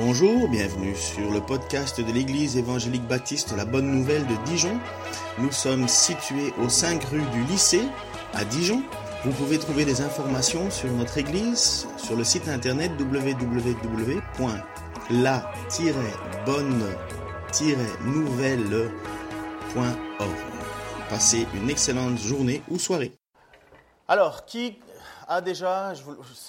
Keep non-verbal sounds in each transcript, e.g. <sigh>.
Bonjour, bienvenue sur le podcast de l'Église évangélique baptiste La Bonne Nouvelle de Dijon. Nous sommes situés aux 5 rue du lycée à Dijon. Vous pouvez trouver des informations sur notre Église sur le site internet www.la-bonne-nouvelle.org. Passez une excellente journée ou soirée. Alors, qui a déjà,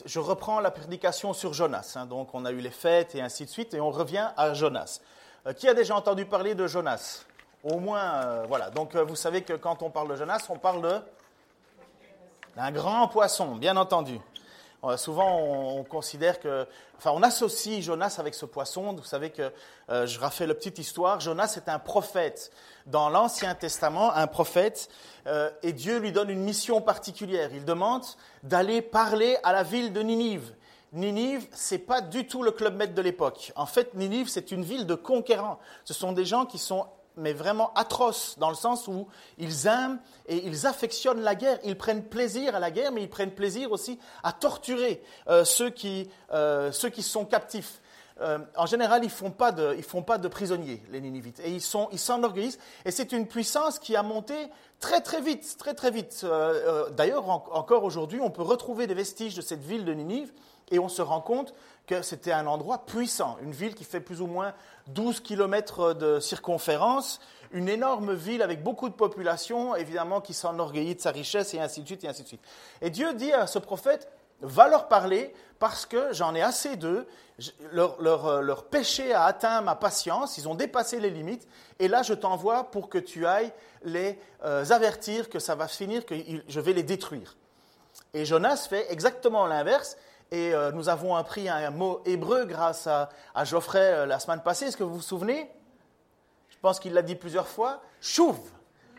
je, reprends la prédication sur Jonas, hein. donc on a eu les fêtes et ainsi de suite, et on revient à Jonas. Euh, qui a déjà entendu parler de Jonas? Au moins, euh, voilà. Donc euh, vous savez que quand on parle de Jonas, on parle d'un grand poisson, bien entendu. Souvent, on, considère que, enfin, on associe Jonas avec ce poisson. Vous savez que, je rafais la petite histoire. Jonas est un prophète dans l'Ancien Testament, un prophète, euh, et Dieu lui donne une mission particulière. Il demande d'aller parler à la ville de Ninive. Ninive, c'est pas du tout le club maître de l'époque. En fait, Ninive, c'est une ville de conquérants. Ce sont des gens qui sont mais vraiment atroces, dans le sens où ils aiment et ils affectionnent la guerre. Ils prennent plaisir à la guerre, mais ils prennent plaisir aussi à torturer euh, ceux, qui, euh, ceux qui sont captifs. Euh, en général, ils ne font, pas de, prisonniers, les Ninivites. Et ils s'enorgueillissent. Et c'est une puissance qui a monté très très vite, très très vite. D'ailleurs, encore aujourd'hui, on peut retrouver des vestiges de cette ville de Ninive et on se rend compte que c'était un endroit puissant, une ville qui fait plus ou moins 12 kilomètres de circonférence, une énorme ville avec beaucoup de population, évidemment, qui s'enorgueillit de sa richesse, et ainsi de suite, et ainsi de suite. Et Dieu dit à ce prophète, va leur parler, parce que j'en ai assez d'eux, leur, leur, péché a atteint ma patience, ils ont dépassé les limites, et là je t'envoie pour que tu ailles les euh, avertir que ça va finir, que je vais les détruire. Et Jonas fait exactement l'inverse, et euh, nous avons appris un mot hébreu grâce à, Geoffrey euh, la semaine passée. Est-ce que vous vous souvenez? Je pense qu'il l'a dit plusieurs fois. Chouve.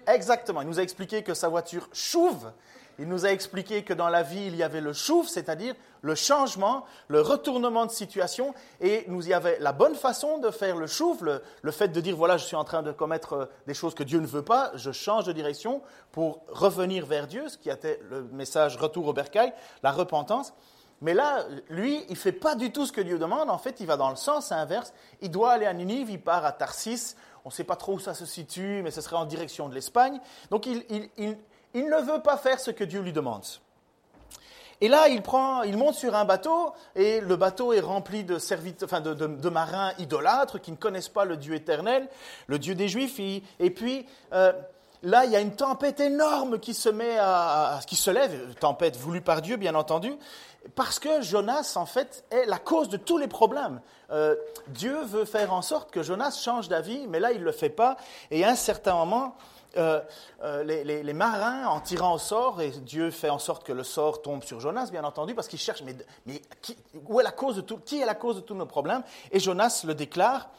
Exactement. Il nous a expliqué que sa voiture chouve. Il nous a expliqué que dans la vie, il y avait le chouve, c'est-à-dire le changement, le retournement de situation. Et nous y avait la bonne façon de faire le chouve, le, le, fait de dire voilà, je suis en train de commettre euh, des choses que Dieu ne veut pas, je change de direction pour revenir vers Dieu, ce qui était le message retour au bercail, la repentance. Mais là, lui, il ne fait pas du tout ce que Dieu demande. En fait, il va dans le sens inverse. Il doit aller à Ninive, il part à Tarsis. On ne sait pas trop où ça se situe, mais ce serait en direction de l'Espagne. Donc, il, ne veut pas faire ce que Dieu lui demande. Et là, il, prend, il monte sur un bateau, et le bateau est rempli de, enfin de, marins idolâtres qui ne connaissent pas le Dieu éternel, le Dieu des Juifs. Et, puis, euh, là, il y a une tempête énorme qui se met à, qui se lève, tempête voulue par Dieu, bien entendu, parce que Jonas, en fait, est la cause de tous les problèmes. Euh, Dieu veut faire en sorte que Jonas change d'avis, mais là, il ne le fait pas. Et à un certain moment, euh, euh, les, marins, en tirant au sort, et Dieu fait en sorte que le sort tombe sur Jonas, bien entendu, parce qu'il cherche, mais, qui, où est la cause de tout, qui est la cause de tous nos problèmes? Et Jonas le déclare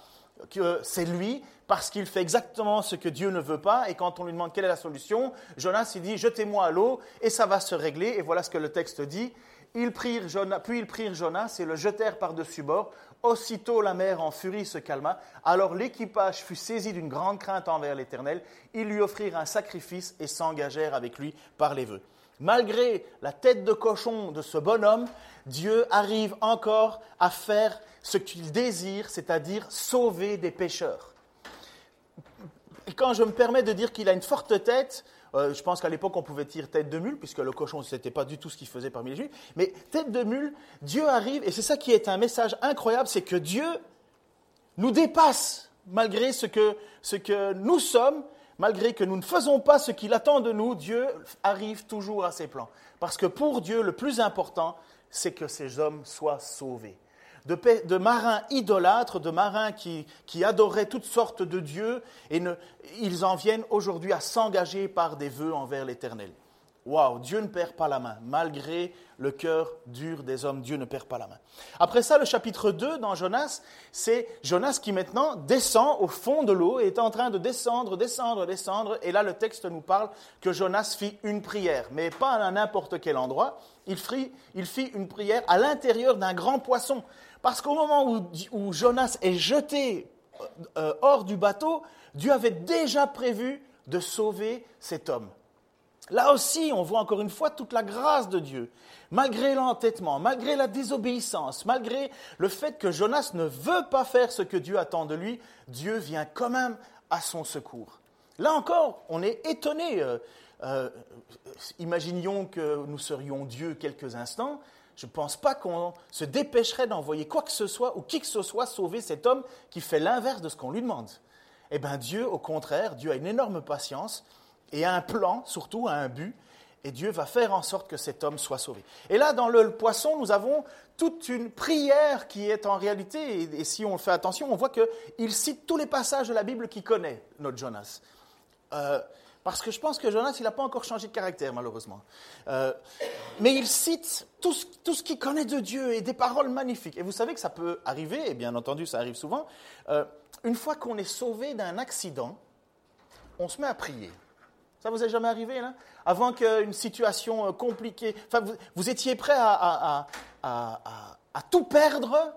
que c'est lui parce qu'il fait exactement ce que Dieu ne veut pas. Et quand on lui demande quelle est la solution, Jonas il dit jetez-moi à l'eau et ça va se régler. Et voilà ce que le texte dit. Ils prirent Jonas, puis ils prirent Jonas et le jetèrent par-dessus bord. Aussitôt la mer en furie se calma. Alors l'équipage fut saisi d'une grande crainte envers l'Éternel. Ils lui offrirent un sacrifice et s'engagèrent avec lui par les vœux. Malgré la tête de cochon de ce bonhomme, Dieu arrive encore à faire ce qu'il désire, c'est-à-dire sauver des pécheurs. Quand je me permets de dire qu'il a une forte tête, euh, je pense qu'à l'époque, on pouvait tirer tête de mule, puisque le cochon, ce n'était pas du tout ce qu'il faisait parmi les Juifs. Mais tête de mule, Dieu arrive, et c'est ça qui est un message incroyable, c'est que Dieu nous dépasse, malgré ce que, ce que nous sommes, malgré que nous ne faisons pas ce qu'il attend de nous, Dieu arrive toujours à ses plans. Parce que pour Dieu, le plus important, c'est que ces hommes soient sauvés de, marins idolâtres, de marins qui, adoraient toutes sortes de dieux, et ils en viennent aujourd'hui à s'engager par des vœux envers l'Éternel. Waouh, Dieu ne perd pas la main. Malgré le cœur dur des hommes, Dieu ne perd pas la main. Après ça, le chapitre 2 dans Jonas, c'est Jonas qui maintenant descend au fond de l'eau et est en train de descendre, descendre, descendre. Et là, le texte nous parle que Jonas fit une prière, mais pas à n'importe quel endroit. Il fit, il fit une prière à l'intérieur d'un grand poisson. Parce qu'au moment où, Jonas est jeté euh, hors du bateau, Dieu avait déjà prévu de sauver cet homme. Là aussi, on voit encore une fois toute la grâce de Dieu. Malgré l'entêtement, malgré la désobéissance, malgré le fait que Jonas ne veut pas faire ce que Dieu attend de lui, Dieu vient quand même à son secours. Là encore, on est étonné. Euh, euh, imaginions que nous serions Dieu quelques instants. Je ne pense pas qu'on se dépêcherait d'envoyer quoi que ce soit ou qui que ce soit sauver cet homme qui fait l'inverse de ce qu'on lui demande. Eh bien Dieu, au contraire, Dieu a une énorme patience et a un plan, surtout a un but, et Dieu va faire en sorte que cet homme soit sauvé. Et là, dans le poisson, nous avons toute une prière qui est en réalité, et, si on fait attention, on voit qu'il cite tous les passages de la Bible qu'il connaît, notre Jonas. Euh, parce que je pense que Jonas, il n'a pas encore changé de caractère, malheureusement. Euh, mais il cite tout ce, qu'il connaît de Dieu et des paroles magnifiques. Et vous savez que ça peut arriver, et bien entendu, ça arrive souvent. Euh, une fois qu'on est sauvé d'un accident, on se met à prier. Ça vous est jamais arrivé, là? Avant qu'une situation euh, compliquée. Enfin, vous, étiez prêt à, tout perdre,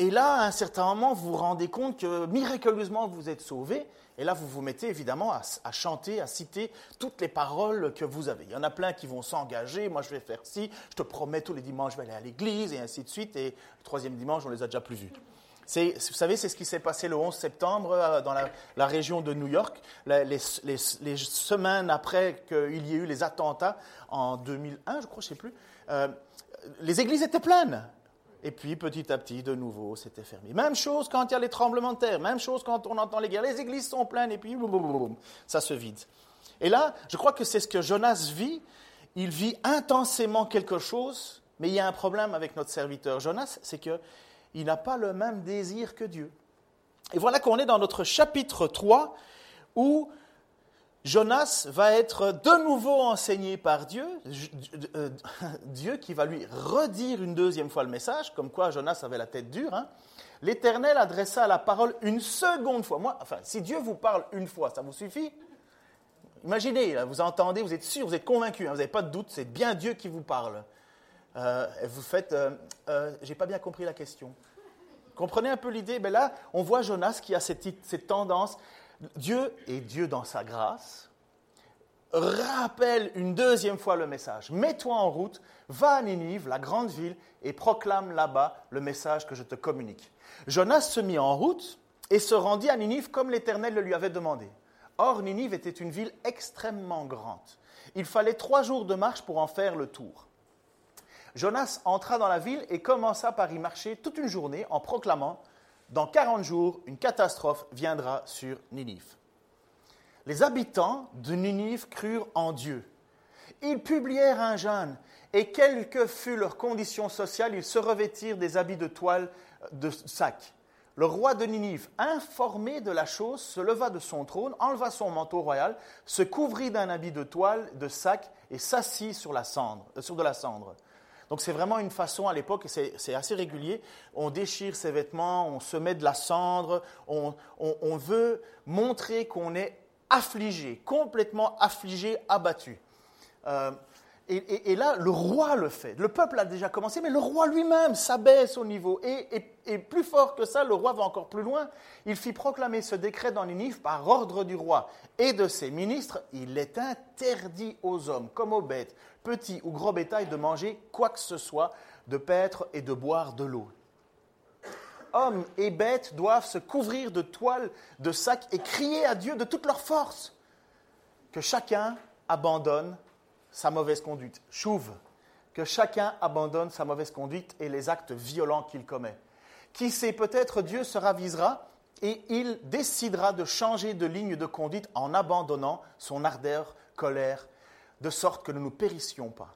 et là, à un certain moment, vous vous rendez compte que miraculeusement, vous êtes sauvé. Et là, vous vous mettez évidemment à, chanter, à citer toutes les paroles que vous avez. Il y en a plein qui vont s'engager. Moi, je vais faire ci. Je te promets, tous les dimanches, je vais aller à l'église, et ainsi de suite. Et le troisième dimanche, on les a déjà plus vus. Vous savez, c'est ce qui s'est passé le 11 septembre euh, dans la, région de New York, les, semaines après qu'il y ait eu les attentats en 2001, je crois, je ne sais plus. Euh, les églises étaient pleines. Et puis petit à petit, de nouveau, c'était fermé. Même chose quand il y a les tremblements de terre, même chose quand on entend les guerres. Les églises sont pleines et puis boum, boum, boum, ça se vide. Et là, je crois que c'est ce que Jonas vit. Il vit intensément quelque chose, mais il y a un problème avec notre serviteur Jonas, c'est qu'il n'a pas le même désir que Dieu. Et voilà qu'on est dans notre chapitre 3 où Jonas va être de nouveau enseigné par Dieu, euh, <laughs> Dieu qui va lui redire une deuxième fois le message, comme quoi Jonas avait la tête dure. Hein. L'Éternel adressa la parole une seconde fois. Moi, enfin, si Dieu vous parle une fois, ça vous suffit? Imaginez, vous entendez, vous êtes sûr, vous êtes convaincu, hein, vous n'avez pas de doute, c'est bien Dieu qui vous parle. Euh, vous faites, euh, euh j'ai pas bien compris la question. Comprenez un peu l'idée? Ben Là, on voit Jonas qui a cette tendance Dieu est Dieu dans sa grâce, rappelle une deuxième fois le message. Mets-toi en route, va à Ninive, la grande ville, et proclame là-bas le message que je te communique. Jonas se mit en route et se rendit à Ninive comme l'Éternel le lui avait demandé. Or, Ninive était une ville extrêmement grande. Il fallait trois jours de marche pour en faire le tour. Jonas entra dans la ville et commença par y marcher toute une journée en proclamant dans 40 jours, une catastrophe viendra sur Ninive. Les habitants de Ninive crurent en Dieu. Ils publièrent un jeûne, et quelle que fût leur condition sociale, ils se revêtirent des habits de toile de sac. Le roi de Ninive, informé de la chose, se leva de son trône, enleva son manteau royal, se couvrit d'un habit de toile de sac et s'assit sur, euh, sur de la cendre. Donc c'est vraiment une façon à l'époque, et c'est assez régulier, on déchire ses vêtements, on se met de la cendre, on, veut montrer qu'on est affligé, complètement affligé, abattu. Euh, et, là, le roi le fait. Le peuple a déjà commencé, mais le roi lui-même s'abaisse au niveau. Et, plus fort que ça, le roi va encore plus loin. Il fit proclamer ce décret dans Ninive par ordre du roi et de ses ministres. Il est interdit aux hommes, comme aux bêtes, petits ou gros bétail, de manger quoi que ce soit, de paître et de boire de l'eau. Hommes et bêtes doivent se couvrir de toiles, de sacs et crier à Dieu de toute leur force. Que chacun abandonne sa mauvaise conduite. Chouve, que chacun abandonne sa mauvaise conduite et les actes violents qu'il commet. Qui sait, peut-être Dieu se ravisera et il décidera de changer de ligne de conduite en abandonnant son ardeur, colère, de sorte que nous ne périssions pas.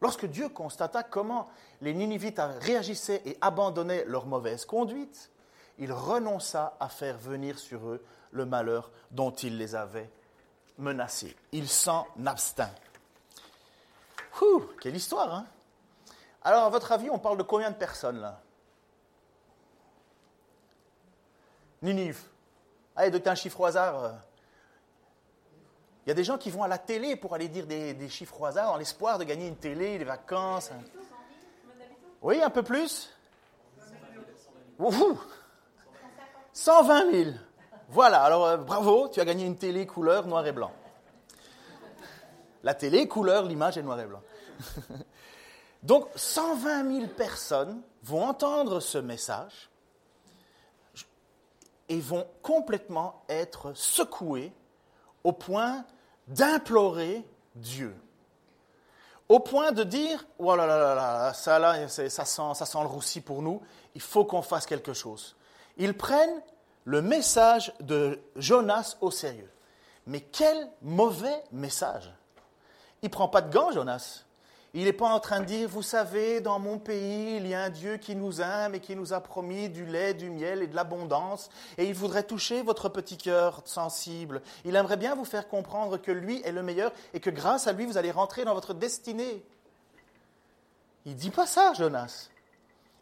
Lorsque Dieu constata comment les Ninivites réagissaient et abandonnaient leur mauvaise conduite, il renonça à faire venir sur eux le malheur dont il les avait menacés. Il s'en abstint. Quelle histoire, hein Alors, à votre avis, on parle de combien de personnes là? Ninive. Allez, de un chiffre au hasard. Euh. Il y a des gens qui vont à la télé pour aller dire des, chiffres au hasard dans l'espoir de gagner une télé, des vacances. Oui, un peu plus 120 000. Voilà, alors euh, bravo, tu as gagné une télé couleur noir et blanc. La télé, couleur, l'image est noir et blanc. <laughs> Donc 120 000 personnes vont entendre ce message et vont complètement être secouées au point d'implorer Dieu. Au point de dire, oh là là ça là, sent, ça sent le roussi pour nous, il faut qu'on fasse quelque chose. Ils prennent le message de Jonas au sérieux. Mais quel mauvais message. Il ne prend pas de gants, Jonas. Il n'est pas en train de dire, vous savez, dans mon pays, il y a un Dieu qui nous aime et qui nous a promis du lait, du miel et de l'abondance, et il voudrait toucher votre petit cœur sensible. Il aimerait bien vous faire comprendre que lui est le meilleur et que grâce à lui, vous allez rentrer dans votre destinée. Il ne dit pas ça, Jonas.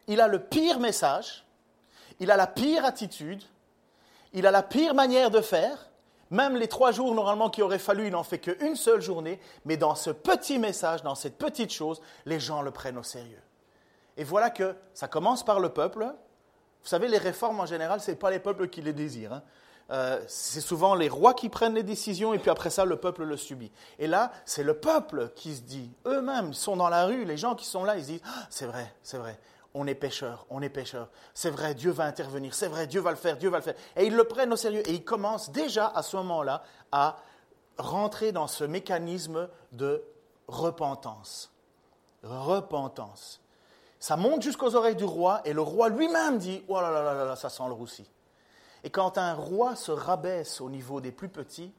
Il a le pire message, il a la pire attitude, il a la pire manière de faire, même les trois jours, normalement, qu'il aurait fallu, il n'en fait qu'une seule journée. Mais dans ce petit message, dans cette petite chose, les gens le prennent au sérieux. Et voilà que ça commence par le peuple. Vous savez, les réformes, en général, ce n'est pas les peuples qui les désirent. Hein. Euh, c'est souvent les rois qui prennent les décisions et puis après ça, le peuple le subit. Et là, c'est le peuple qui se dit, eux-mêmes, ils sont dans la rue, les gens qui sont là, ils se disent, ah, c'est vrai, c'est vrai, on est pécheur, on est pécheur. C'est vrai, Dieu va intervenir, c'est vrai, Dieu va le faire, Dieu va le faire. Et ils le prennent au sérieux et ils commencent déjà à ce moment-là à rentrer dans ce mécanisme de repentance. Repentance. Ça monte jusqu'aux oreilles du roi et le roi lui-même dit Oh là là là là, ça sent le roussi. Et quand un roi se rabaisse au niveau des plus petits,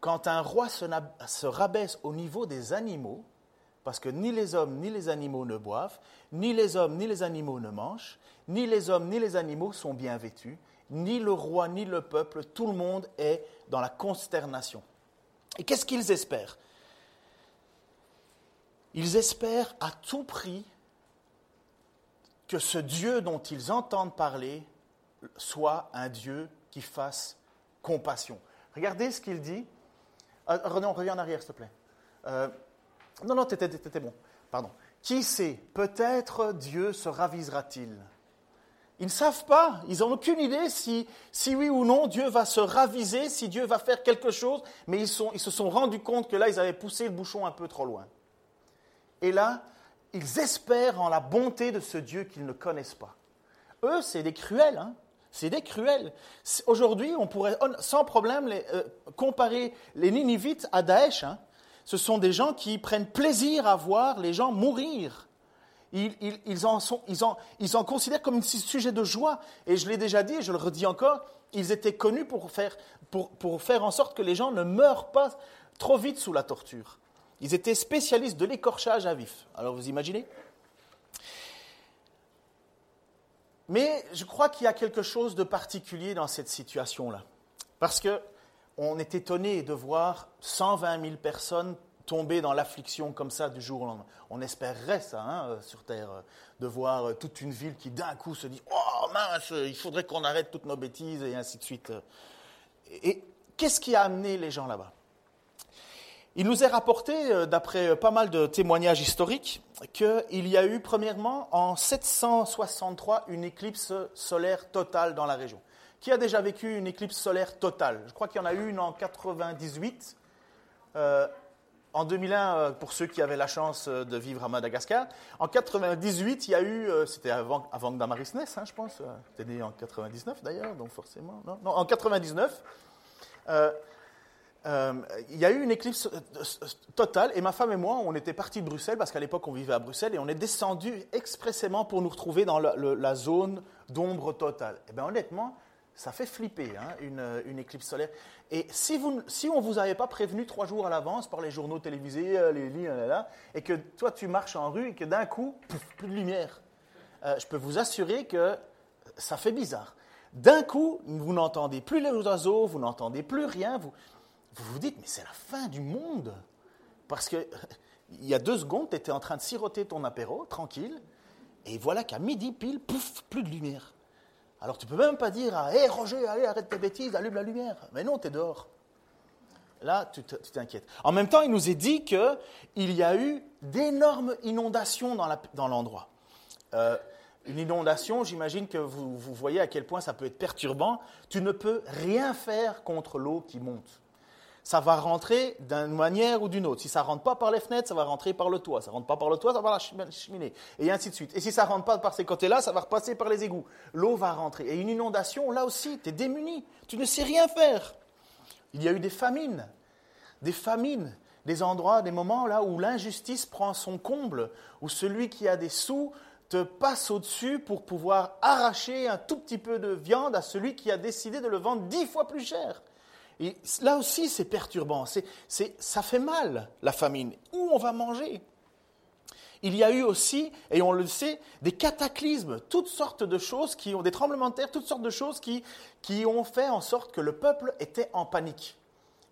quand un roi se rabaisse au niveau des animaux, parce que ni les hommes ni les animaux ne boivent, ni les hommes ni les animaux ne mangent, ni les hommes ni les animaux sont bien vêtus, ni le roi ni le peuple, tout le monde est dans la consternation. Et qu'est-ce qu'ils espèrent? Ils espèrent à tout prix que ce Dieu dont ils entendent parler soit un Dieu qui fasse compassion. Regardez ce qu'il dit. Euh, René, on revient en arrière, s'il te plaît. Euh, non, non, t'étais bon. Pardon. Qui sait Peut-être Dieu se ravisera-t-il. Ils ne savent pas, ils n'ont aucune idée si, si oui ou non Dieu va se raviser, si Dieu va faire quelque chose, mais ils, se sont rendus compte que là, ils avaient poussé le bouchon un peu trop loin. Et là, ils espèrent en la bonté de ce Dieu qu'ils ne connaissent pas. Eux, c'est des cruels, hein c'est des cruels. Aujourd'hui, on pourrait sans problème les, euh, comparer les Ninivites à Daesh. Hein ce sont des gens qui prennent plaisir à voir les gens mourir. Ils, en, considèrent comme un sujet de joie. Et je l'ai déjà dit, et je le redis encore, ils étaient connus pour faire, pour faire en sorte que les gens ne meurent pas trop vite sous la torture. Ils étaient spécialistes de l'écorchage à vif. Alors vous imaginez? Mais je crois qu'il y a quelque chose de particulier dans cette situation-là. Parce que on est étonné de voir 120 000 personnes tomber dans l'affliction comme ça du jour au lendemain. On espérerait ça hein, euh, sur Terre, euh, de voir euh, toute une ville qui d'un coup se dit Oh mince, il faudrait qu'on arrête toutes nos bêtises et ainsi de suite. Et qu'est-ce qui a amené les gens là-bas? Il nous est rapporté, d'après pas mal de témoignages historiques, qu'il y a eu premièrement en 763 une éclipse solaire totale dans la région. Qui a déjà vécu une éclipse solaire totale Je crois qu'il y en a eu une en 98. Euh, en 2001, euh, pour ceux qui avaient la chance euh, de vivre à Madagascar. En 98, il y a eu, c'était avant, avant que Damaris naisse, hein, je pense. C'était né en 99 d'ailleurs, donc forcément. Non, en 99. il y a eu une éclipse totale et ma femme et moi, on était partis de Bruxelles parce qu'à l'époque on vivait à Bruxelles et on est descendu expressément pour nous retrouver dans la, la zone d'ombre totale. Et eh bien honnêtement, ça fait flipper, hein, une, éclipse solaire. Et si, vous, si on ne vous avait pas prévenu trois jours à l'avance par les journaux télévisés, euh, les lignes, là, et que toi tu marches en rue et que d'un coup, plus de lumière, euh, je peux vous assurer que ça fait bizarre. D'un coup, vous n'entendez plus les oiseaux, vous n'entendez plus rien, vous, vous vous dites, mais c'est la fin du monde. Parce que il y a deux secondes, tu étais en train de siroter ton apéro, tranquille, et voilà qu'à midi pile, pouf, plus de lumière. Alors tu peux même pas dire Hé hey, Roger, allez, arrête tes bêtises, allume la lumière. Mais non, tu es dehors. Là, tu t'inquiètes. En même temps, il nous est dit qu'il y a eu d'énormes inondations dans l'endroit. Euh, une inondation, j'imagine que vous, voyez à quel point ça peut être perturbant. Tu ne peux rien faire contre l'eau qui monte. Ça va rentrer d'une manière ou d'une autre. Si ça rentre pas par les fenêtres, ça va rentrer par le toit. Ça rentre pas par le toit, ça va par la cheminée. Et ainsi de suite. Et si ça rentre pas par ces côtés-là, ça va repasser par les égouts. L'eau va rentrer. Et une inondation, là aussi, tu es démuni. Tu ne sais rien faire. Il y a eu des famines. Des famines. Des endroits, des moments là où l'injustice prend son comble, où celui qui a des sous te passe au-dessus pour pouvoir arracher un tout petit peu de viande à celui qui a décidé de le vendre dix fois plus cher. Et là aussi, c'est perturbant. ça fait mal, la famine. Où on va manger? Il y a eu aussi, et on le sait, des cataclysmes, toutes sortes de choses qui ont, des tremblements de terre, toutes sortes de choses qui, ont fait en sorte que le peuple était en panique.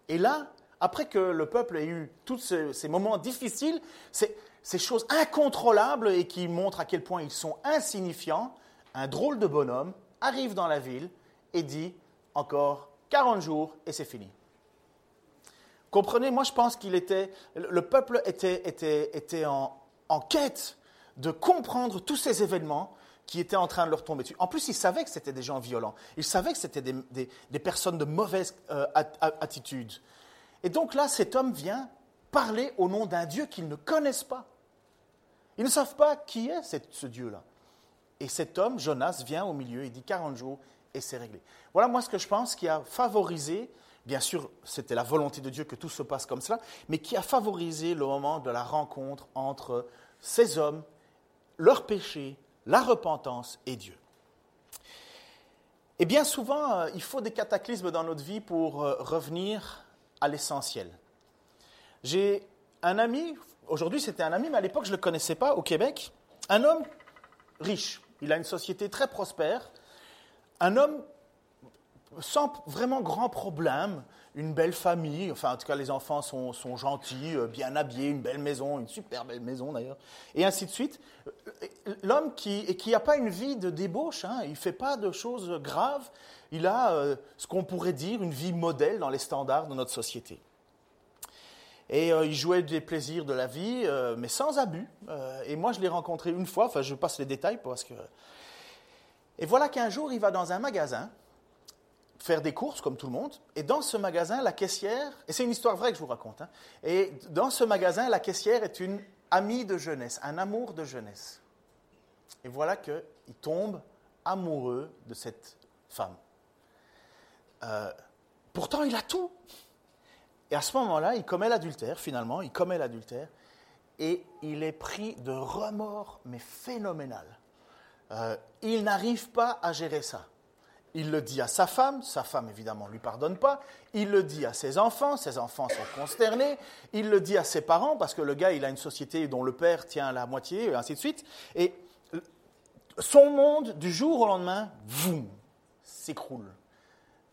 Et là, après que le peuple ait eu tous ces, moments difficiles, ces choses incontrôlables et qui montrent à quel point ils sont insignifiants, un drôle de bonhomme arrive dans la ville et dit encore 40 jours et c'est fini. Comprenez, moi je pense qu'il était, le peuple était, en, quête de comprendre tous ces événements qui étaient en train de leur tomber dessus. En plus, il savait que c'était des gens violents. Il savait que c'était des, personnes de mauvaise euh, attitude. Et donc là, cet homme vient parler au nom d'un Dieu qu'ils ne connaissent pas. Ils ne savent pas qui est ce Dieu-là. Et cet homme, Jonas, vient au milieu, il dit 40 jours et c'est réglé. Voilà moi ce que je pense qui a favorisé, bien sûr c'était la volonté de Dieu que tout se passe comme cela, mais qui a favorisé le moment de la rencontre entre ces hommes, leur péché, la repentance et Dieu. Et bien souvent, euh, il faut des cataclysmes dans notre vie pour euh, revenir à l'essentiel. J'ai un ami, aujourd'hui c'était un ami, mais à l'époque je ne le connaissais pas, au Québec, un homme riche. Il a une société très prospère, un homme sans vraiment grand problème, une belle famille, enfin en tout cas les enfants sont, gentils, euh, bien habillés, une belle maison, une super belle maison d'ailleurs, et ainsi de suite. L'homme qui n'a pas une vie de débauche, hein, il ne fait pas de choses graves, il a euh, ce qu'on pourrait dire une vie modèle dans les standards de notre société. Et euh, il jouait des plaisirs de la vie, mais sans abus. et moi je l'ai rencontré une fois, enfin je passe les détails parce que et voilà qu'un jour, il va dans un magasin faire des courses comme tout le monde. Et dans ce magasin, la caissière, et c'est une histoire vraie que je vous raconte, hein, et dans ce magasin, la caissière est une amie de jeunesse, un amour de jeunesse. Et voilà qu'il tombe amoureux de cette femme. Euh, pourtant, il a tout. Et à ce moment-là, il commet l'adultère, finalement, il commet l'adultère, et il est pris de remords, mais phénoménal. Euh, il n'arrive pas à gérer ça. Il le dit à sa femme, sa femme évidemment ne lui pardonne pas, il le dit à ses enfants, ses enfants sont consternés, il le dit à ses parents, parce que le gars, il a une société dont le père tient la moitié, et ainsi de suite, et son monde, du jour au lendemain, boum, s'écroule.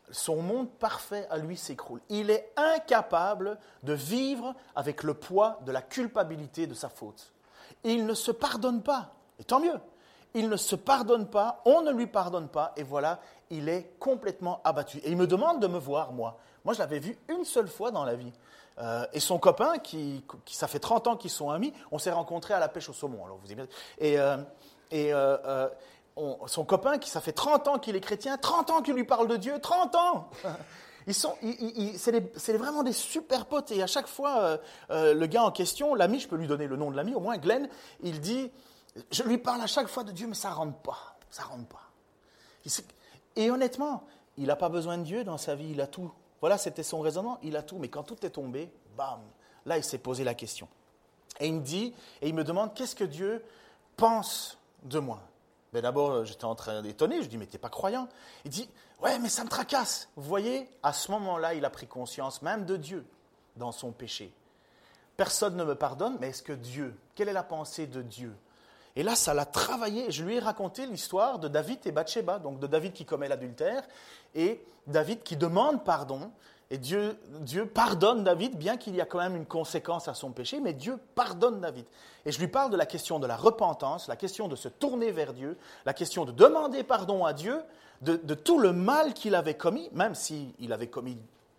Son monde parfait à lui s'écroule. Il est incapable de vivre avec le poids de la culpabilité de sa faute. Il ne se pardonne pas, et tant mieux il ne se pardonne pas, on ne lui pardonne pas, et voilà, il est complètement abattu. Et il me demande de me voir, moi. Moi, je l'avais vu une seule fois dans la vie. Euh, et son copain, qui, ça fait 30 ans qu'ils sont amis, on s'est rencontrés à la pêche au saumon. Alors vous et, euh, euh, son copain, qui ça fait 30 ans qu'il est chrétien, 30 ans qu'il lui parle de Dieu, 30 ans <laughs> Ils sont, c'est vraiment des super potes. Et à chaque fois, le gars en question, l'ami, je peux lui donner le nom de l'ami, au moins Glenn, il dit je lui parle à chaque fois de Dieu, mais ça ne rentre pas. Ça rentre pas. Et honnêtement, il n'a pas besoin de Dieu dans sa vie, il a tout. Voilà, c'était son raisonnement, il a tout. Mais quand tout est tombé, bam, là, il s'est posé la question. Et il me dit, et il me demande, qu'est-ce que Dieu pense de moi? Ben D'abord, j'étais en train d'étonner, je dis, mais tu n'es pas croyant. Il dit, ouais, mais ça me tracasse. Vous voyez, à ce moment-là, il a pris conscience même de Dieu dans son péché. Personne ne me pardonne, mais est-ce que Dieu, quelle est la pensée de Dieu? Et là, ça l'a travaillé. Je lui ai raconté l'histoire de David et Bathsheba, donc de David qui commet l'adultère et David qui demande pardon. Et Dieu, Dieu pardonne David, bien qu'il y a quand même une conséquence à son péché, mais Dieu pardonne David. Et je lui parle de la question de la repentance, la question de se tourner vers Dieu, la question de demander pardon à Dieu de, de tout le mal qu'il avait commis, même s'il avait commis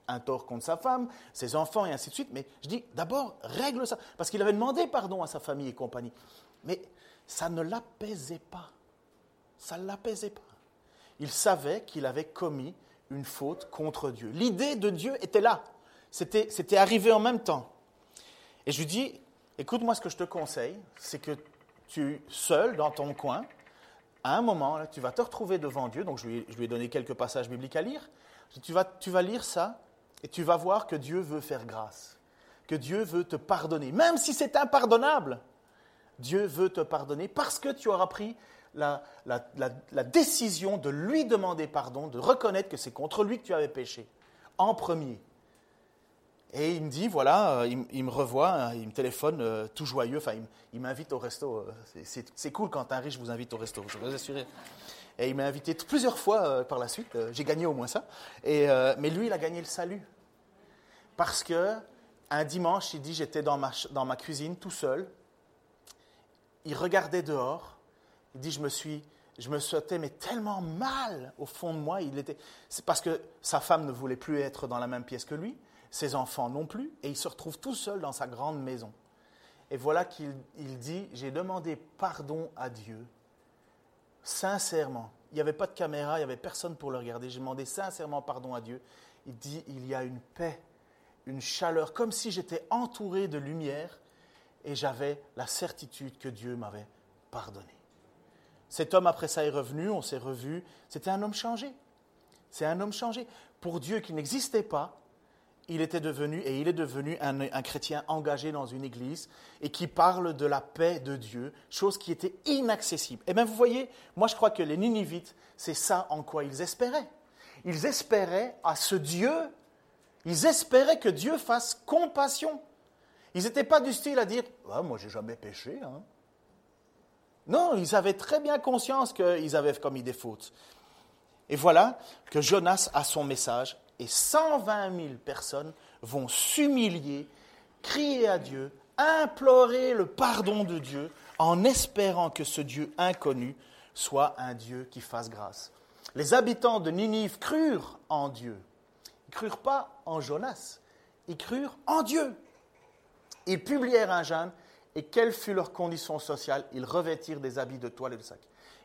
un tort contre sa femme, ses enfants et ainsi de suite. Mais je dis, d'abord, règle ça. Parce qu'il avait demandé pardon à sa famille et compagnie. Mais ça ne l'apaisait pas. Ça ne l'apaisait pas. Il savait qu'il avait commis une faute contre Dieu. L'idée de Dieu était là. C'était arrivé en même temps. Et je lui dis, écoute, moi, ce que je te conseille, c'est que tu, seul, dans ton coin, à un moment, tu vas te retrouver devant Dieu. Donc, je lui, je lui ai donné quelques passages bibliques à lire. Tu vas, tu vas lire ça et tu vas voir que Dieu veut faire grâce, que Dieu veut te pardonner, même si c'est impardonnable. Dieu veut te pardonner parce que tu auras pris la, décision de lui demander pardon, de reconnaître que c'est contre lui que tu avais péché, en premier. Et il me dit, voilà, euh, il, me revoit, hein, il me téléphone euh, tout joyeux, enfin, il, m'invite au resto. Euh, c'est cool quand un riche vous invite au resto, je vous assure. Et il m'a invité plusieurs fois par la suite, j'ai gagné au moins ça. Et, mais lui, il a gagné le salut. Parce que un dimanche, il dit, j'étais dans ma, dans ma cuisine tout seul, il regardait dehors, il dit, je me suis, je me sentais mais tellement mal au fond de moi. Il était, c'est parce que sa femme ne voulait plus être dans la même pièce que lui, ses enfants non plus, et il se retrouve tout seul dans sa grande maison. Et voilà qu'il dit, j'ai demandé pardon à Dieu, sincèrement. Il n'y avait pas de caméra, il n'y avait personne pour le regarder. J'ai demandé sincèrement pardon à Dieu. Il dit, il y a une paix, une chaleur, comme si j'étais entouré de lumière et j'avais la certitude que Dieu m'avait pardonné. Cet homme, après ça, est revenu, on s'est revus. C'était un homme changé. C'est un homme changé. Pour Dieu qui n'existait pas, il était devenu, et il est devenu un, un, chrétien engagé dans une église et qui parle de la paix de Dieu, chose qui était inaccessible. Et eh bien, vous voyez, moi je crois que les Ninivites, c'est ça en quoi ils espéraient. Ils espéraient à ce Dieu, ils espéraient que Dieu fasse compassion. Ils n'étaient pas du style à dire ah, Moi, j'ai jamais péché. Hein. Non, ils avaient très bien conscience qu'ils avaient commis des fautes. Et voilà que Jonas a son message et 120 000 personnes vont s'humilier, crier à Dieu, implorer le pardon de Dieu en espérant que ce Dieu inconnu soit un Dieu qui fasse grâce. Les habitants de Ninive crurent en Dieu. Ils crurent pas en Jonas, ils crurent en Dieu. Ils publièrent un jeûne, et quelle fut leur condition sociale Ils revêtirent des habits de toile et de sac.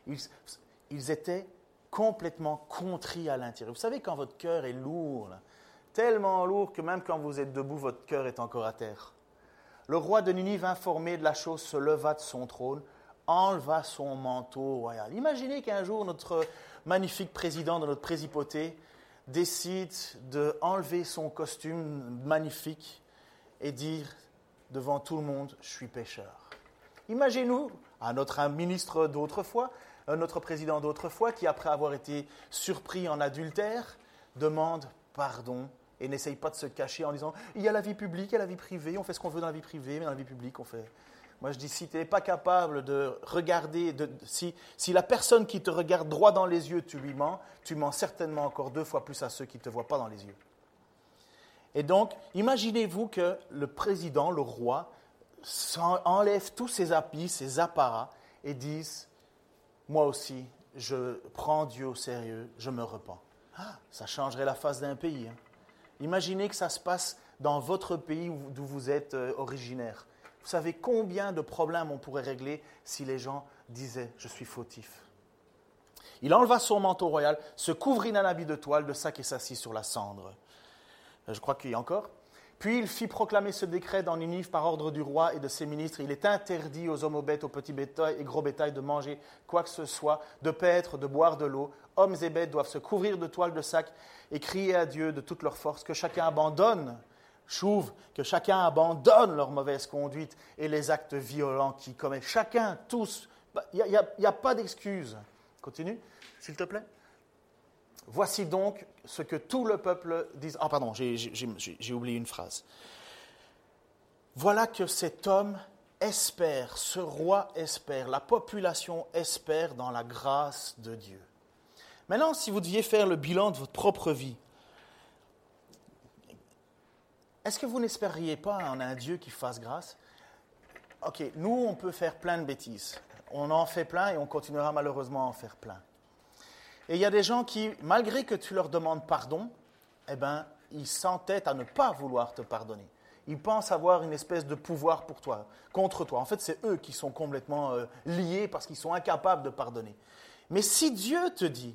Ils, étaient complètement contris à l'intérieur. Vous savez, quand votre cœur est lourd, tellement lourd que même quand vous êtes debout, votre cœur est encore à terre. Le roi de Ninive, informé de la chose, se leva de son trône, enleva son manteau royal. Imaginez qu'un jour, notre magnifique président de notre présipauté décide d'enlever son costume magnifique et dire devant tout le monde, je suis pécheur. Imaginez-nous, à notre ministre d'autrefois, notre président d'autrefois, qui après avoir été surpris en adultère, demande pardon et n'essaye pas de se cacher en disant, il y a la vie publique, il y a la vie privée, on fait ce qu'on veut dans la vie privée, mais dans la vie publique, on fait... Moi, je dis, si tu n'es pas capable de regarder, si, si la personne qui te regarde droit dans les yeux, tu lui mens, tu mens certainement encore deux fois plus à ceux qui ne te voient pas dans les yeux. Et donc, imaginez-vous que le président, le roi, enlève tous ses appuis, ses apparats et dise Moi aussi, je prends Dieu au sérieux, je me repens. Ah, ça changerait la face d'un pays. Hein. Imaginez que ça se passe dans votre pays d'où vous êtes euh, originaire. Vous savez combien de problèmes on pourrait régler si les gens disaient Je suis fautif. Il enleva son manteau royal, se couvrit d'un habit de toile, de sac et s'assit sur la cendre. Je crois qu'il y a encore. Puis il fit proclamer ce décret dans Ninive par ordre du roi et de ses ministres. Il est interdit aux hommes, aux bêtes, aux petits bétails et gros bétail de manger quoi que ce soit, de paître, de boire de l'eau. Hommes et bêtes doivent se couvrir de toiles de sac et crier à Dieu de toute leur force que chacun abandonne, chouve, que chacun abandonne leur mauvaise conduite et les actes violents qu'ils commettent. Chacun, tous. Il n'y a, a pas d'excuse. Continue, s'il te plaît. Voici donc ce que tout le peuple dit. Ah, pardon, j'ai oublié une phrase. Voilà que cet homme espère, ce roi espère, la population espère dans la grâce de Dieu. Maintenant, si vous deviez faire le bilan de votre propre vie, est-ce que vous n'espériez pas en un Dieu qui fasse grâce? Ok, nous, on peut faire plein de bêtises. On en fait plein et on continuera malheureusement à en faire plein. Et il y a des gens qui, malgré que tu leur demandes pardon, eh ben, ils s'entêtent à ne pas vouloir te pardonner. Ils pensent avoir une espèce de pouvoir pour toi, contre toi. En fait, c'est eux qui sont complètement euh, liés parce qu'ils sont incapables de pardonner. Mais si Dieu te dit,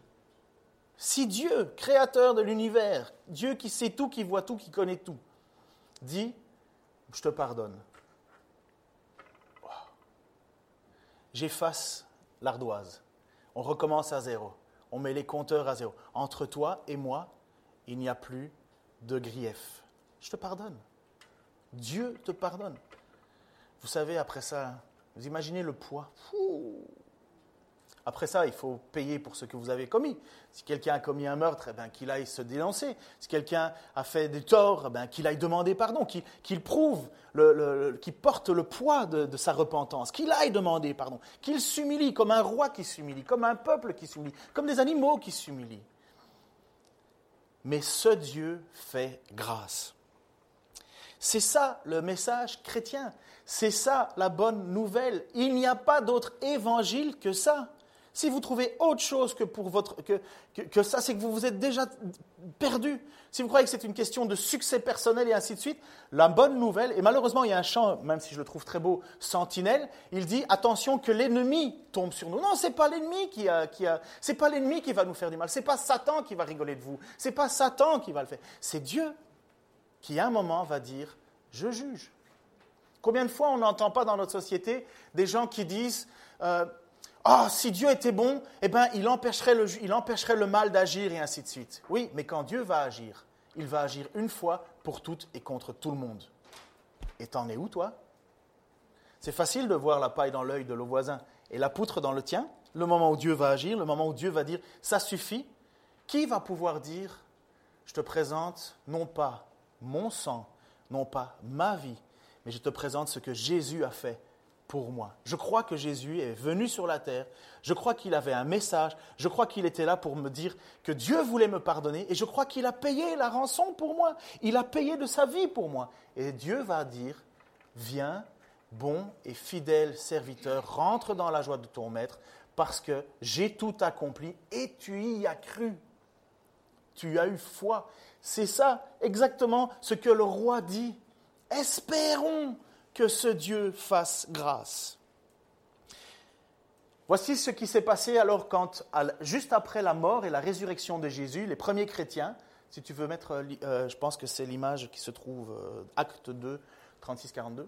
si Dieu, créateur de l'univers, Dieu qui sait tout, qui voit tout, qui connaît tout, dit, je te pardonne. J'efface l'ardoise. On recommence à zéro. On met les compteurs à zéro. Entre toi et moi, il n'y a plus de grief. Je te pardonne. Dieu te pardonne. Vous savez, après ça, vous imaginez le poids. Après ça, il faut payer pour ce que vous avez commis. Si quelqu'un a commis un meurtre, eh ben, qu'il aille se dénoncer. Si quelqu'un a fait des torts, eh ben, qu'il aille demander pardon, qu'il prouve, qu'il porte le poids de, de sa repentance, qu'il aille demander pardon, qu'il s'humilie comme un roi qui s'humilie, comme un peuple qui s'humilie, comme des animaux qui s'humilient. Mais ce Dieu fait grâce. C'est ça le message chrétien. C'est ça la bonne nouvelle. Il n'y a pas d'autre évangile que ça. Si vous trouvez autre chose que, pour votre, que, que, ça, c'est que vous vous êtes déjà perdu. Si vous croyez que c'est une question de succès personnel et ainsi de suite, la bonne nouvelle, et malheureusement il y a un chant, même si je le trouve très beau, Sentinelle, il dit attention que l'ennemi tombe sur nous. Non, c'est pas l'ennemi qui a, qui a pas l'ennemi qui va nous faire du mal, c'est pas Satan qui va rigoler de vous, c'est pas Satan qui va le faire, c'est Dieu qui à un moment va dire je juge. Combien de fois on n'entend pas dans notre société des gens qui disent euh, ah, si Dieu était bon, eh bien, il empêcherait le, il empêcherait le mal d'agir et ainsi de suite. Oui, mais quand Dieu va agir, il va agir une fois pour toutes et contre tout le monde. Et t'en es où, toi? C'est facile de voir la paille dans l'œil de le voisin et la poutre dans le tien, le moment où Dieu va agir, le moment où Dieu va dire ça suffit. Qui va pouvoir dire je te présente non pas mon sang, non pas ma vie, mais je te présente ce que Jésus a fait pour moi. Je crois que Jésus est venu sur la terre. Je crois qu'il avait un message. Je crois qu'il était là pour me dire que Dieu voulait me pardonner. Et je crois qu'il a payé la rançon pour moi. Il a payé de sa vie pour moi. Et Dieu va dire, viens, bon et fidèle serviteur, rentre dans la joie de ton maître, parce que j'ai tout accompli et tu y as cru. Tu as eu foi. C'est ça exactement ce que le roi dit. Espérons que ce Dieu fasse grâce. Voici ce qui s'est passé alors quand, juste après la mort et la résurrection de Jésus, les premiers chrétiens, si tu veux mettre, euh, euh, je pense que c'est l'image qui se trouve, euh, acte 2, 36-42,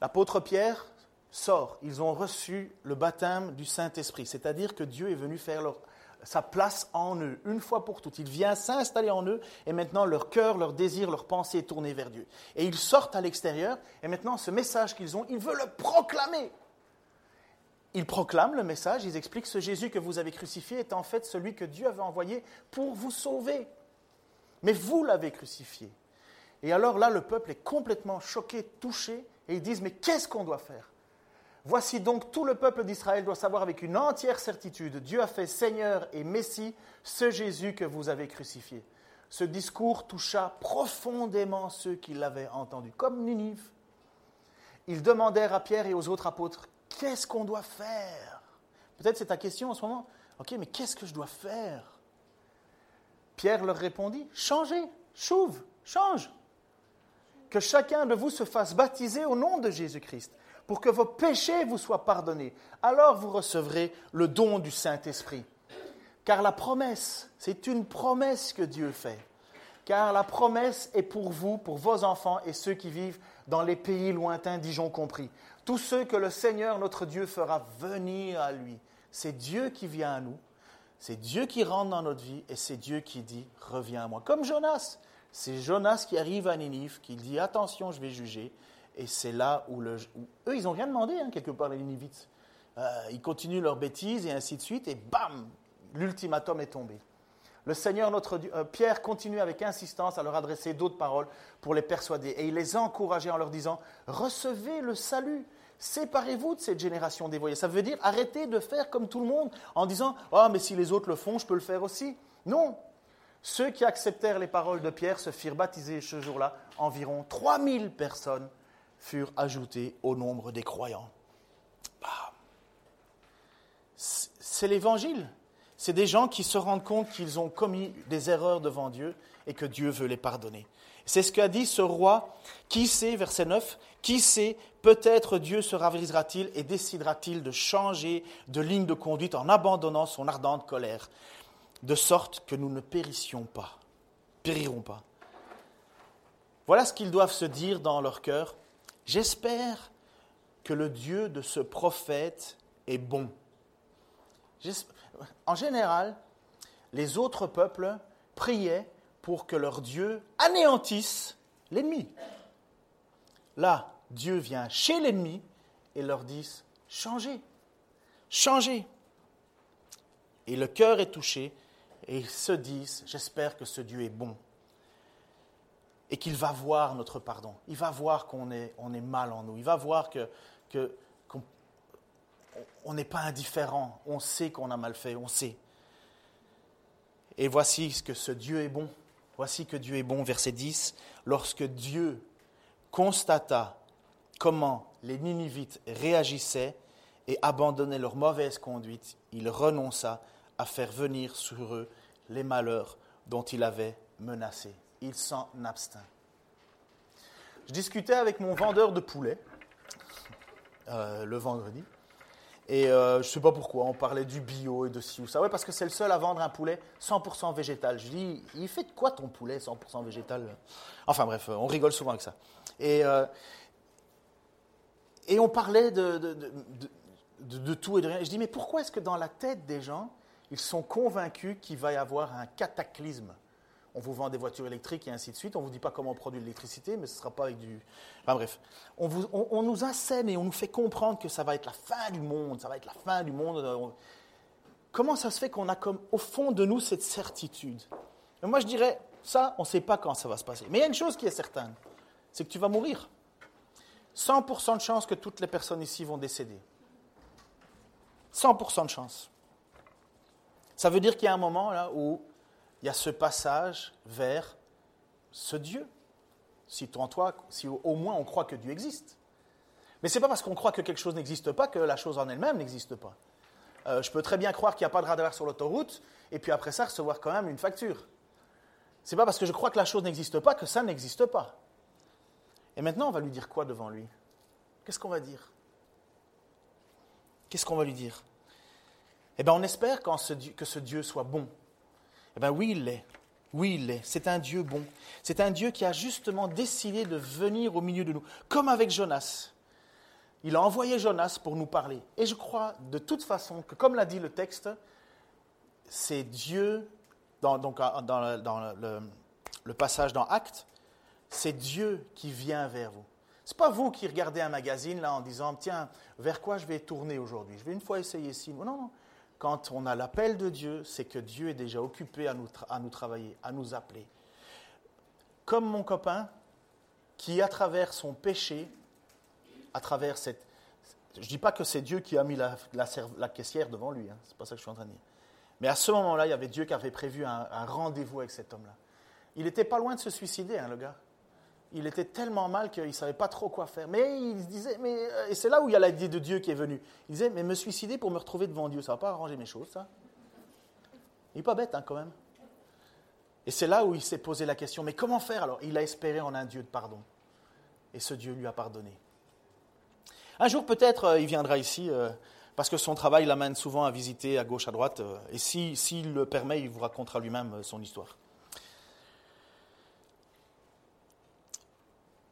l'apôtre Pierre sort, ils ont reçu le baptême du Saint-Esprit, c'est-à-dire que Dieu est venu faire leur, sa place en eux, une fois pour toutes. Il vient s'installer en eux et maintenant leur cœur, leur désir, leur pensée est tourné vers Dieu. Et ils sortent à l'extérieur et maintenant ce message qu'ils ont, ils veulent le proclamer. Ils proclament le message, ils expliquent ce Jésus que vous avez crucifié est en fait celui que Dieu avait envoyé pour vous sauver. Mais vous l'avez crucifié. Et alors là, le peuple est complètement choqué, touché, et ils disent, mais qu'est-ce qu'on doit faire? Voici donc tout le peuple d'Israël doit savoir avec une entière certitude, Dieu a fait Seigneur et Messie ce Jésus que vous avez crucifié. Ce discours toucha profondément ceux qui l'avaient entendu, comme Ninive. Ils demandèrent à Pierre et aux autres apôtres, qu'est-ce qu'on doit faire? Peut-être c'est ta question en ce moment. Ok, mais qu'est-ce que je dois faire? Pierre leur répondit, changez, chouve, change. Que chacun de vous se fasse baptiser au nom de Jésus-Christ pour que vos péchés vous soient pardonnés. Alors vous recevrez le don du Saint-Esprit. Car la promesse, c'est une promesse que Dieu fait. Car la promesse est pour vous, pour vos enfants et ceux qui vivent dans les pays lointains, Dijon compris. Tous ceux que le Seigneur notre Dieu fera venir à lui. C'est Dieu qui vient à nous, c'est Dieu qui rentre dans notre vie et c'est Dieu qui dit reviens à moi. Comme Jonas, c'est Jonas qui arrive à Ninive, qui dit attention, je vais juger. Et c'est là où, eux, ils n'ont rien demandé, hein, quelque part, les Ninivites. Euh, ils continuent leurs bêtises et ainsi de suite, et bam, l'ultimatum est tombé. Le Seigneur, notre Dieu, euh, Pierre continue avec insistance à leur adresser d'autres paroles pour les persuader. Et il les a encouragés en leur disant Recevez le salut, séparez-vous de cette génération dévoyée. Ça veut dire arrêtez de faire comme tout le monde en disant Ah, oh, mais si les autres le font, je peux le faire aussi. Non. Ceux qui acceptèrent les paroles de Pierre se firent baptiser ce jour-là. Environ 3000 personnes furent ajoutés au nombre des croyants. Bah, c'est l'évangile. C'est des gens qui se rendent compte qu'ils ont commis des erreurs devant Dieu et que Dieu veut les pardonner. C'est ce qu'a dit ce roi. Qui sait, verset 9, qui sait, peut-être Dieu se ravisera-t-il et décidera-t-il de changer de ligne de conduite en abandonnant son ardente colère, de sorte que nous ne périssions pas, périrons pas. Voilà ce qu'ils doivent se dire dans leur cœur. J'espère que le Dieu de ce prophète est bon. En général, les autres peuples priaient pour que leur Dieu anéantisse l'ennemi. Là, Dieu vient chez l'ennemi et leur dit, changez, changez. Et le cœur est touché et ils se disent, j'espère que ce Dieu est bon et qu'il va voir notre pardon. Il va voir qu'on est, mal en nous. Il va voir que, que, qu'on n'est pas indifférent. On sait qu'on a mal fait, on sait. Et voici ce que ce Dieu est bon. Voici que Dieu est bon, verset 10. Lorsque Dieu constata comment les Ninivites réagissaient et abandonnaient leur mauvaise conduite, il renonça à faire venir sur eux les malheurs dont il avait menacé. Il s'en abstint. Je discutais avec mon vendeur de poulet euh, le vendredi. Et euh, je ne sais pas pourquoi, on parlait du bio et de ci ou ça. Ouais, parce que c'est le seul à vendre un poulet 100% végétal. Je dis, il fait de quoi ton poulet 100% végétal? Enfin bref, on rigole souvent avec ça. Et, euh, on parlait de, tout et de rien. Je dis, mais pourquoi est-ce que dans la tête des gens, ils sont convaincus qu'il va y avoir un cataclysme? On vous vend des voitures électriques et ainsi de suite. On ne vous dit pas comment on produit l'électricité, mais ce ne sera pas avec du... Enfin bref, on, vous, on, nous assène et on nous fait comprendre que ça va être la fin du monde, ça va être la fin du monde. Comment ça se fait qu'on a comme au fond de nous cette certitude? Moi je dirais, ça, on ne sait pas quand ça va se passer. Mais il y a une chose qui est certaine, c'est que tu vas mourir. 100% de chance que toutes les personnes ici vont décéder. 100% de chance. Ça veut dire qu'il y a un moment là où il y a ce passage vers ce Dieu. Si, au moins on croit que Dieu existe. Mais ce n'est pas parce qu'on croit que quelque chose n'existe pas que la chose en elle-même n'existe pas. Euh, je peux très bien croire qu'il n'y a pas de radar sur l'autoroute et puis après ça recevoir quand même une facture. Ce n'est pas parce que je crois que la chose n'existe pas que ça n'existe pas. Et maintenant, on va lui dire quoi devant lui? Qu'est-ce qu'on va dire? Qu'est-ce qu'on va lui dire? Eh bien, on espère que ce Dieu soit bon, eh bien oui, il l'est. Oui, il l'est. C'est un Dieu bon. C'est un Dieu qui a justement décidé de venir au milieu de nous, comme avec Jonas. Il a envoyé Jonas pour nous parler. Et je crois de toute façon que, comme l'a dit le texte, c'est Dieu, dans, donc, dans, le, passage dans Actes, c'est Dieu qui vient vers vous. Ce n'est pas vous qui regardez un magazine là en disant, tiens, vers quoi je vais tourner aujourd'hui? Je vais une fois essayer ici. Non, non quand on a l'appel de Dieu, c'est que Dieu est déjà occupé à nous, travailler, à nous appeler. Comme mon copain, qui à travers son péché, à travers cette... Je ne dis pas que c'est Dieu qui a mis la, caissière devant lui, hein, c'est pas ça que je suis en train de dire. Mais à ce moment-là, il y avait Dieu qui avait prévu un, un rendez-vous avec cet homme-là. Il n'était pas loin de se suicider, hein, le gars il était tellement mal qu'il ne savait pas trop quoi faire. Mais il disait, mais, euh, et c'est là où il y a l'idée de Dieu qui est venue. Il disait, mais me suicider pour me retrouver devant Dieu, ça ne va pas arranger mes choses, ça. Il n'est pas bête, hein, quand même. Et c'est là où il s'est posé la question, mais comment faire alors? Il a espéré en un Dieu de pardon. Et ce Dieu lui a pardonné. Un jour, peut-être, euh, il viendra ici, euh, parce que son travail l'amène souvent à visiter à gauche, à droite. et s'il le permet, il vous racontera lui-même son histoire.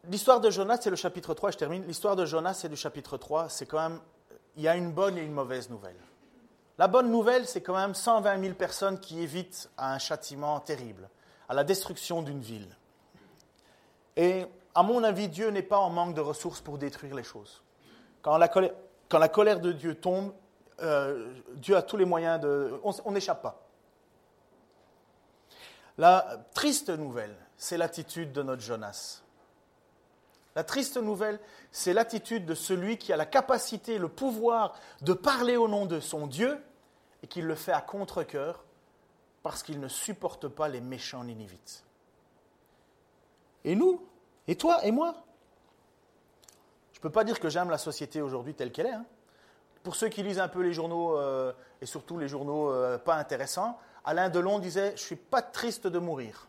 L'histoire de Jonas, c'est le chapitre 3, je termine. L'histoire de Jonas, c'est du chapitre 3. C'est quand même, il y a une bonne et une mauvaise nouvelle. La bonne nouvelle, c'est quand même 120 000 personnes qui évitent un châtiment terrible, à la destruction d'une ville. Et à mon avis, Dieu n'est pas en manque de ressources pour détruire les choses. Quand la colère, quand la colère de Dieu tombe, euh, Dieu a tous les moyens de... On n'échappe pas. La triste nouvelle, c'est l'attitude de notre Jonas. La triste nouvelle, c'est l'attitude de celui qui a la capacité, le pouvoir de parler au nom de son Dieu et qui le fait à contre-coeur parce qu'il ne supporte pas les méchants ninivites. Et nous Et toi Et moi? Je ne peux pas dire que j'aime la société aujourd'hui telle qu'elle est. Hein. Pour ceux qui lisent un peu les journaux, euh, et surtout les journaux euh, pas intéressants, Alain Delon disait Je ne suis pas triste de mourir.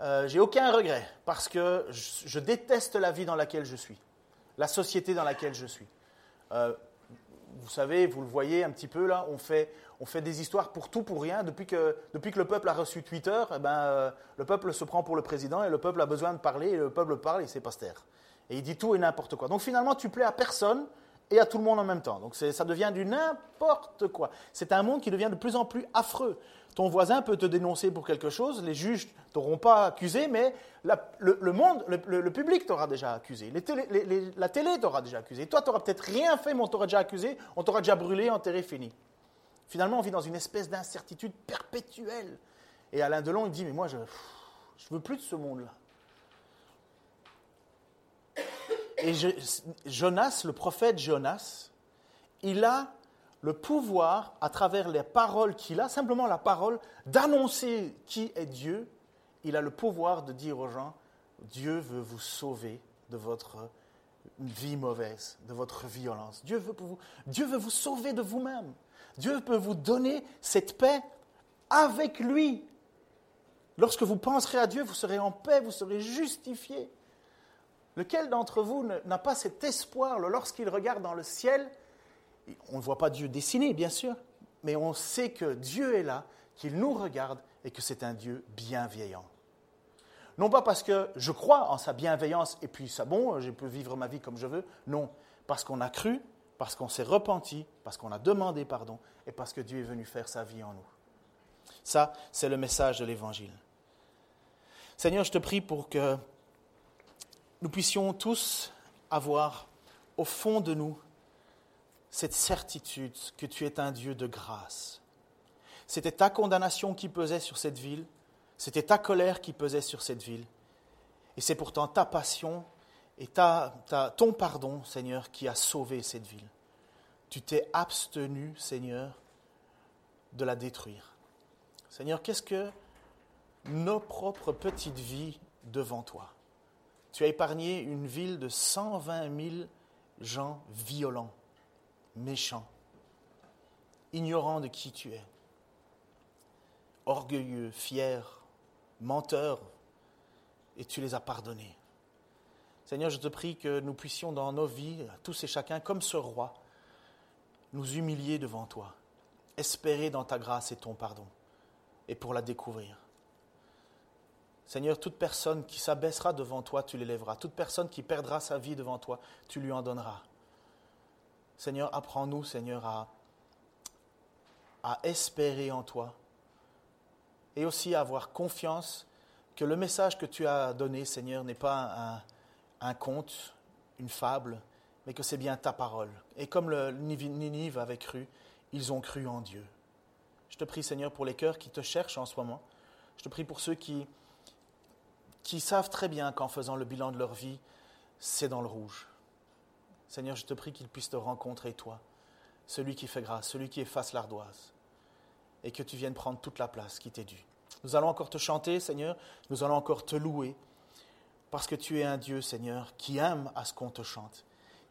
Euh, j'ai aucun regret parce que je, déteste la vie dans laquelle je suis, la société dans laquelle je suis. Euh, vous savez, vous le voyez un petit peu là, on fait, on fait des histoires pour tout, pour rien. Depuis que, depuis que le peuple a reçu Twitter, eh ben, euh, le peuple se prend pour le président et le peuple a besoin de parler et le peuple parle et il ne sait pas se taire. Et il dit tout et n'importe quoi. Donc finalement, tu plais à personne et à tout le monde en même temps. Donc ça devient du n'importe quoi. C'est un monde qui devient de plus en plus affreux. Ton voisin peut te dénoncer pour quelque chose, les juges t'auront pas accusé, mais le, monde, le, public t'aura déjà accusé, la télé t'aura déjà accusé. Toi, tu n'auras peut-être rien fait, mais on t'aura déjà accusé, on t'aura déjà brûlé, enterré, fini. Finalement, on vit dans une espèce d'incertitude perpétuelle. Et Alain Delon, il dit, mais moi, je ne veux plus de ce monde-là. Et Jonas, le prophète Jonas, il a le pouvoir, à travers les paroles qu'il a, simplement la parole, d'annoncer qui est Dieu. Il a le pouvoir de dire aux gens, Dieu veut vous sauver de votre vie mauvaise, de votre violence. Dieu veut, vous, Dieu veut vous sauver de vous-même. Dieu peut vous donner cette paix avec lui. Lorsque vous penserez à Dieu, vous serez en paix, vous serez justifié. Lequel d'entre vous n'a pas cet espoir lorsqu'il regarde dans le ciel? On ne voit pas Dieu dessiné, bien sûr, mais on sait que Dieu est là, qu'il nous regarde et que c'est un Dieu bienveillant. Non pas parce que je crois en sa bienveillance et puis ça bon, je peux vivre ma vie comme je veux, non, parce qu'on a cru, parce qu'on s'est repenti, parce qu'on a demandé pardon et parce que Dieu est venu faire sa vie en nous. Ça, c'est le message de l'Évangile. Seigneur, je te prie pour que nous puissions tous avoir au fond de nous cette certitude que tu es un Dieu de grâce. C'était ta condamnation qui pesait sur cette ville, c'était ta colère qui pesait sur cette ville, et c'est pourtant ta passion et ta, ton pardon, Seigneur, qui a sauvé cette ville. Tu t'es abstenu, Seigneur, de la détruire. Seigneur, qu'est-ce que nos propres petites vies devant toi? Tu as épargné une ville de 120 000 gens violents, méchants, ignorants de qui tu es, orgueilleux, fiers, menteurs, et tu les as pardonnés. Seigneur, je te prie que nous puissions dans nos vies, tous et chacun, comme ce roi, nous humilier devant toi, espérer dans ta grâce et ton pardon, et pour la découvrir. Seigneur, toute personne qui s'abaissera devant toi, tu l'élèveras. Toute personne qui perdra sa vie devant toi, tu lui en donneras. Seigneur, apprends-nous, Seigneur, à, à espérer en toi et aussi à avoir confiance que le message que tu as donné, Seigneur, n'est pas un, un, conte, une fable, mais que c'est bien ta parole. Et comme le Ninive avait cru, ils ont cru en Dieu. Je te prie, Seigneur, pour les cœurs qui te cherchent en ce moment. Je te prie pour ceux qui, qui savent très bien qu'en faisant le bilan de leur vie, c'est dans le rouge. Seigneur, je te prie qu'ils puissent te rencontrer, toi, celui qui fait grâce, celui qui efface l'ardoise, et que tu viennes prendre toute la place qui t'est due. Nous allons encore te chanter, Seigneur, nous allons encore te louer, parce que tu es un Dieu, Seigneur, qui aime à ce qu'on te chante,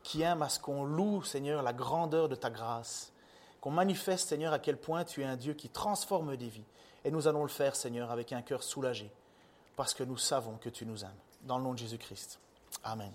qui aime à ce qu'on loue, Seigneur, la grandeur de ta grâce, qu'on manifeste, Seigneur, à quel point tu es un Dieu qui transforme des vies. Et nous allons le faire, Seigneur, avec un cœur soulagé parce que nous savons que tu nous aimes. Dans le nom de Jésus-Christ. Amen.